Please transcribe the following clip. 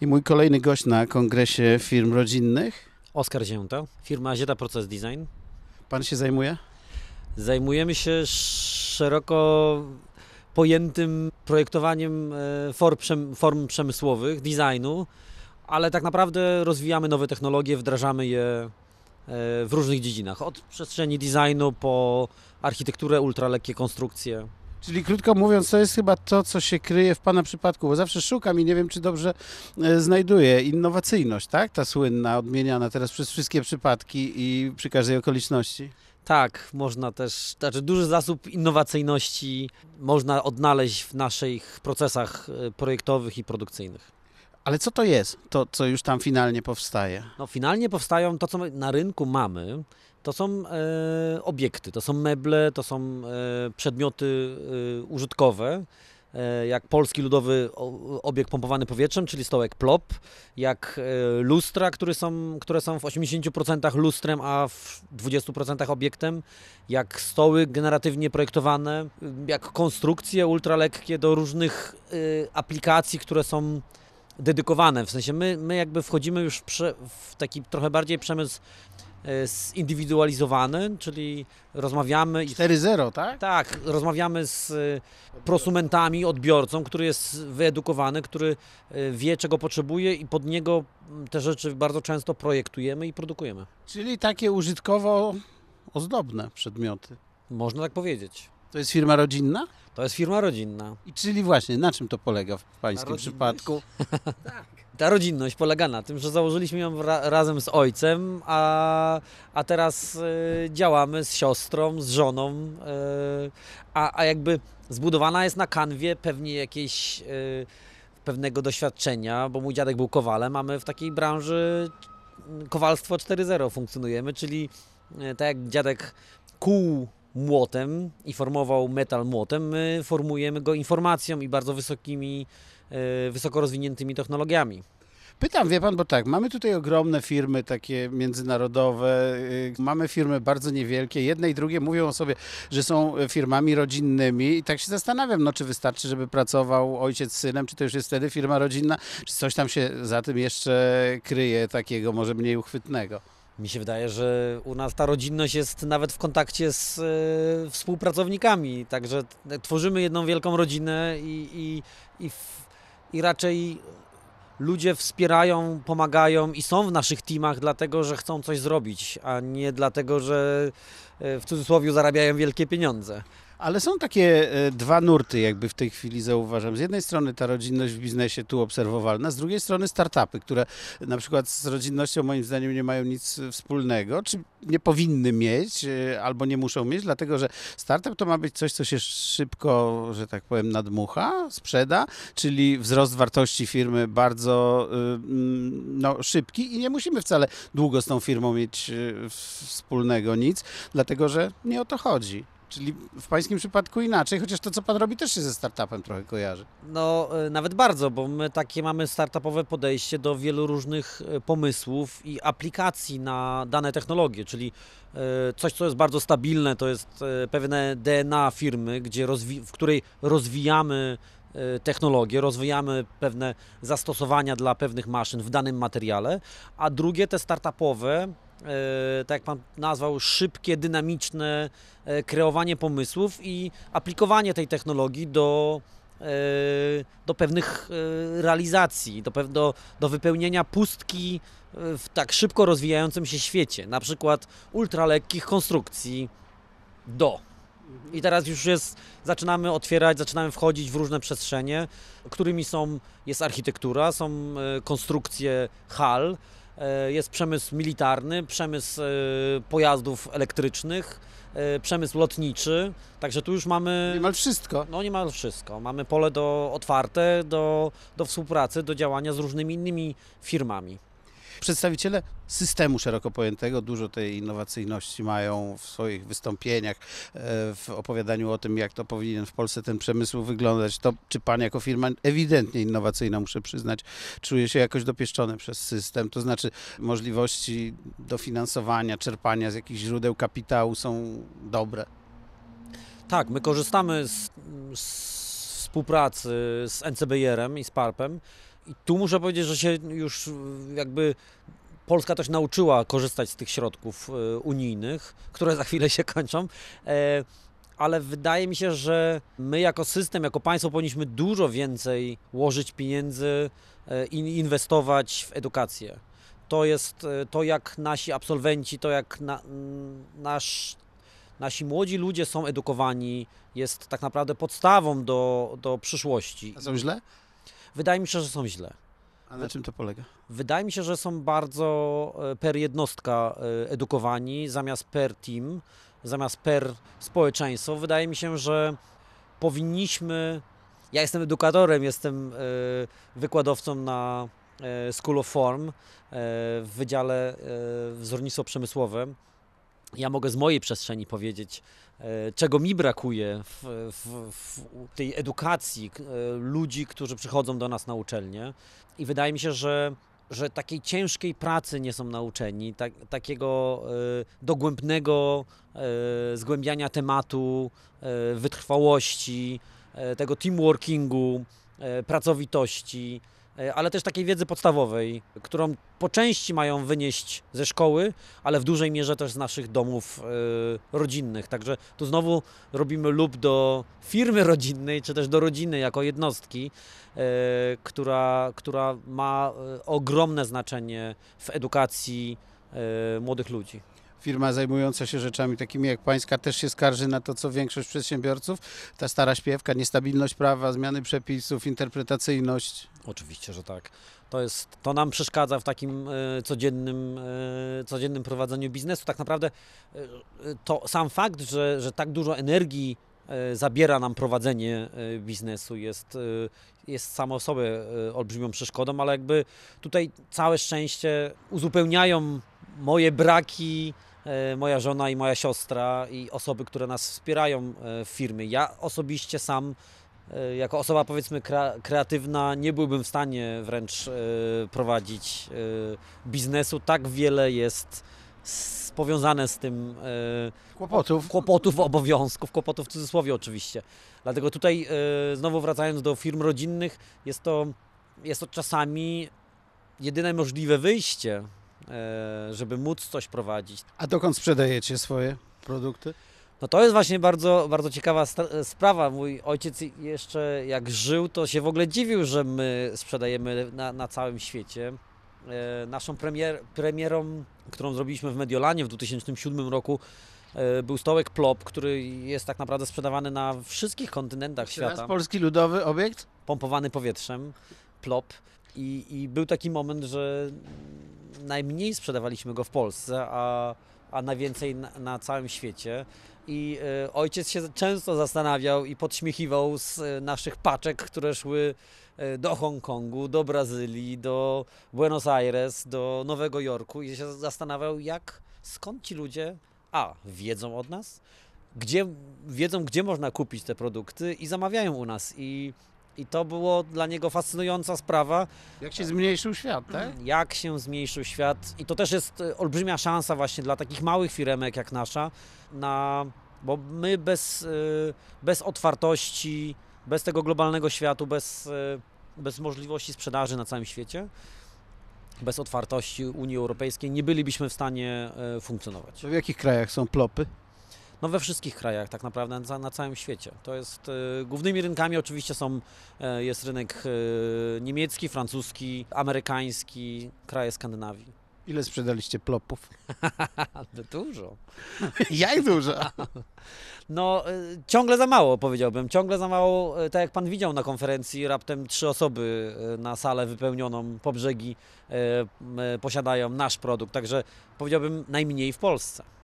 I mój kolejny gość na kongresie firm rodzinnych. Oskar Zięta, firma Zieta Process Design. Pan się zajmuje? Zajmujemy się szeroko pojętym projektowaniem e, form, form przemysłowych, designu, ale tak naprawdę rozwijamy nowe technologie, wdrażamy je e, w różnych dziedzinach. Od przestrzeni designu po architekturę, ultralekkie konstrukcje. Czyli krótko mówiąc, to jest chyba to, co się kryje w Pana przypadku, bo zawsze szukam i nie wiem, czy dobrze e, znajduję. Innowacyjność, tak? Ta słynna, odmieniana teraz przez wszystkie przypadki i przy każdej okoliczności. Tak, można też, znaczy duży zasób innowacyjności można odnaleźć w naszych procesach e, projektowych i produkcyjnych. Ale co to jest, to co już tam finalnie powstaje? No, finalnie powstają to, co na rynku mamy, to są e, obiekty, to są meble, to są e, przedmioty e, użytkowe, e, jak polski ludowy obiekt pompowany powietrzem, czyli stołek plop, jak e, lustra, które są, które są w 80% lustrem, a w 20% obiektem, jak stoły generatywnie projektowane, jak konstrukcje ultralekkie do różnych e, aplikacji, które są dedykowane. W sensie my, my jakby wchodzimy już w taki trochę bardziej przemysł zindywidualizowany, czyli rozmawiamy... 4.0, tak? Tak, rozmawiamy z e, prosumentami, odbiorcą, który jest wyedukowany, który e, wie, czego potrzebuje i pod niego te rzeczy bardzo często projektujemy i produkujemy. Czyli takie użytkowo ozdobne przedmioty. Można tak powiedzieć. To jest firma rodzinna? To jest firma rodzinna. I czyli właśnie, na czym to polega w Pańskim przypadku? tak. Ta rodzinność polega na tym, że założyliśmy ją ra razem z ojcem, a, a teraz y, działamy z siostrą, z żoną, y, a, a jakby zbudowana jest na kanwie pewnie jakiejś y, pewnego doświadczenia, bo mój dziadek był kowalem, mamy w takiej branży kowalstwo 4.0 funkcjonujemy, czyli tak jak dziadek kół młotem i formował metal młotem, my formujemy go informacją i bardzo wysokimi, e, wysoko rozwiniętymi technologiami. Pytam, wie pan, bo tak, mamy tutaj ogromne firmy takie międzynarodowe, y, mamy firmy bardzo niewielkie, jedne i drugie mówią o sobie, że są firmami rodzinnymi i tak się zastanawiam, no czy wystarczy, żeby pracował ojciec z synem, czy to już jest wtedy firma rodzinna, czy coś tam się za tym jeszcze kryje takiego może mniej uchwytnego. Mi się wydaje, że u nas ta rodzinność jest nawet w kontakcie z e, współpracownikami, także tworzymy jedną wielką rodzinę i, i, i, w, i raczej ludzie wspierają, pomagają i są w naszych teamach dlatego, że chcą coś zrobić, a nie dlatego, że e, w cudzysłowie zarabiają wielkie pieniądze. Ale są takie e, dwa nurty, jakby w tej chwili zauważam. Z jednej strony ta rodzinność w biznesie tu obserwowalna, z drugiej strony startupy, które na przykład z rodzinnością moim zdaniem nie mają nic wspólnego, czy nie powinny mieć, e, albo nie muszą mieć, dlatego że startup to ma być coś, co się szybko, że tak powiem, nadmucha, sprzeda, czyli wzrost wartości firmy bardzo e, mm, no, szybki i nie musimy wcale długo z tą firmą mieć wspólnego nic, dlatego że nie o to chodzi. Czyli w pańskim przypadku inaczej, chociaż to, co pan robi, też się ze startupem trochę kojarzy. No, e, nawet bardzo, bo my takie mamy startupowe podejście do wielu różnych e, pomysłów i aplikacji na dane technologie, czyli e, coś, co jest bardzo stabilne, to jest pewne DNA firmy, gdzie w której rozwijamy technologie, rozwijamy pewne zastosowania dla pewnych maszyn w danym materiale, a drugie te startupowe tak jak Pan nazwał, szybkie, dynamiczne e, kreowanie pomysłów i aplikowanie tej technologii do, e, do pewnych realizacji, do, do, do wypełnienia pustki w tak szybko rozwijającym się świecie, na przykład ultralekkich konstrukcji do. I teraz już jest, zaczynamy otwierać, zaczynamy wchodzić w różne przestrzenie, którymi są, jest architektura, są konstrukcje hal, E, jest przemysł militarny, przemysł e, pojazdów elektrycznych, e, przemysł lotniczy, także tu już mamy... Niemal wszystko. No niemal wszystko. Mamy pole do, otwarte do, do współpracy, do działania z różnymi innymi firmami. Przedstawiciele systemu szeroko pojętego dużo tej innowacyjności mają w swoich wystąpieniach, e, w opowiadaniu o tym, jak to powinien w Polsce ten przemysł wyglądać. To czy pan jako firma ewidentnie innowacyjna, muszę przyznać, czuje się jakoś dopieszczony przez system, to znaczy możliwości dofinansowania, czerpania z jakichś źródeł kapitału są dobre? Tak, my korzystamy z, z współpracy z NCBR-em i z PARP-em I tu muszę powiedzieć, że się już y, jakby Polska też nauczyła korzystać z tych środków y, unijnych, które za chwilę się kończą. E, ale wydaje mi się, że my jako system, jako państwo powinniśmy dużo więcej łożyć pieniędzy e, i inwestować w edukację. To jest e, to, jak nasi absolwenci, to jak na, nasz, nasi młodzi ludzie są edukowani, jest tak naprawdę podstawą do, do przyszłości. A są źle? Wydaje mi się, że są źle. A na czym to polega? Wydaje mi się, że są bardzo e, per jednostka e, edukowani, zamiast per team, zamiast per społeczeństwo. Wydaje mi się, że powinniśmy. Ja jestem edukatorem, jestem e, wykładowcą na School of Form w Wydziale Wzornictwo Przemysłowe. Ja mogę z mojej przestrzeni powiedzieć, e, czego mi brakuje w, w, w tej edukacji e, ludzi, którzy przychodzą do nas na uczelnię. I wydaje mi się, że, że takiej ciężkiej pracy nie są nauczeni, tak, takiego e, dogłębnego zgłębiania tematu, wytrwałości, tego teamworkingu, pracowitości, ale też takiej wiedzy podstawowej, którą po części mają wynieść ze szkoły, ale w dużej mierze też z naszych domów e, rodzinnych. Także tu znowu robimy lub do firmy rodzinnej, czy też do rodziny jako jednostki, e, która, która ma e, ogromne znaczenie w edukacji e, młodych ludzi. Firma zajmująca się rzeczami takimi jak pańska też się skarży na to, co większość przedsiębiorców. Ta stara śpiewka, niestabilność prawa, zmiany przepisów, interpretacyjność. Oczywiście, że tak. To, jest, to nam przeszkadza w takim e, codziennym, e, codziennym prowadzeniu biznesu. Tak naprawdę e, to sam fakt, że, że tak dużo energii zabiera nam prowadzenie biznesu jest, jest samo sobie olbrzymią przeszkodą, ale jakby tutaj całe szczęście uzupełniają moje braki, moja żona i moja siostra i osoby, które nas wspierają e, w firmie. Ja osobiście sam E, jako osoba powiedzmy kre- kreatywna nie byłbym w stanie wręcz e, prowadzić e, biznesu. Tak wiele jest powiązane z tym e, Kłopotów. kłopotów, obowiązków, kłopotów w cudzysłowie oczywiście. Dlatego tutaj e, znowu wracając do firm rodzinnych, jest to, jest to czasami jedyne możliwe wyjście, e, żeby móc coś prowadzić. A dokąd sprzedajecie swoje produkty? No to jest właśnie bardzo, bardzo ciekawa sta- sprawa. Mój ojciec jeszcze jak żył, to się w ogóle dziwił, że my sprzedajemy na, na całym świecie. E, naszą premier, premierą, którą zrobiliśmy w Mediolanie w 2007 roku, e, był stołek Plop, który jest tak naprawdę sprzedawany na wszystkich kontynentach Jeszcze raz, świata polski ludowy obiekt? pompowany powietrzem, plop. I, I był taki moment, że najmniej sprzedawaliśmy go w Polsce, a, a najwięcej na, na całym świecie. I e, ojciec się często zastanawiał i podśmiechiwał z e, naszych paczek, które szły e, do Hongkongu, do Brazylii, do Buenos Aires, do Nowego Jorku i się zastanawiał, jak, skąd ci ludzie, a, wiedzą od nas, gdzie, wiedzą, gdzie można kupić te produkty i zamawiają u nas. I i to było dla niego fascynująca sprawa, Jak się zmniejszył świat, tak? jak się zmniejszył świat. I to też jest e, olbrzymia szansa właśnie dla takich małych firemek jak nasza, na, bo my bez, e, bez otwartości, bez tego globalnego światu, bez, e, bez możliwości sprzedaży na całym świecie, bez otwartości Unii Europejskiej nie bylibyśmy w stanie funkcjonować. To w jakich krajach są plopy? No we wszystkich krajach tak naprawdę na, na całym świecie. To jest e, głównymi rynkami oczywiście są e, jest rynek e, niemiecki, francuski, amerykański, kraje Skandynawii. Ile sprzedaliście plopów? Dużo. Jak dużo? No e, ciągle za mało powiedziałbym, ciągle za mało, tak jak pan widział na konferencji, raptem trzy osoby na salę wypełnioną po brzegi posiadają nasz produkt, także powiedziałbym najmniej w Polsce.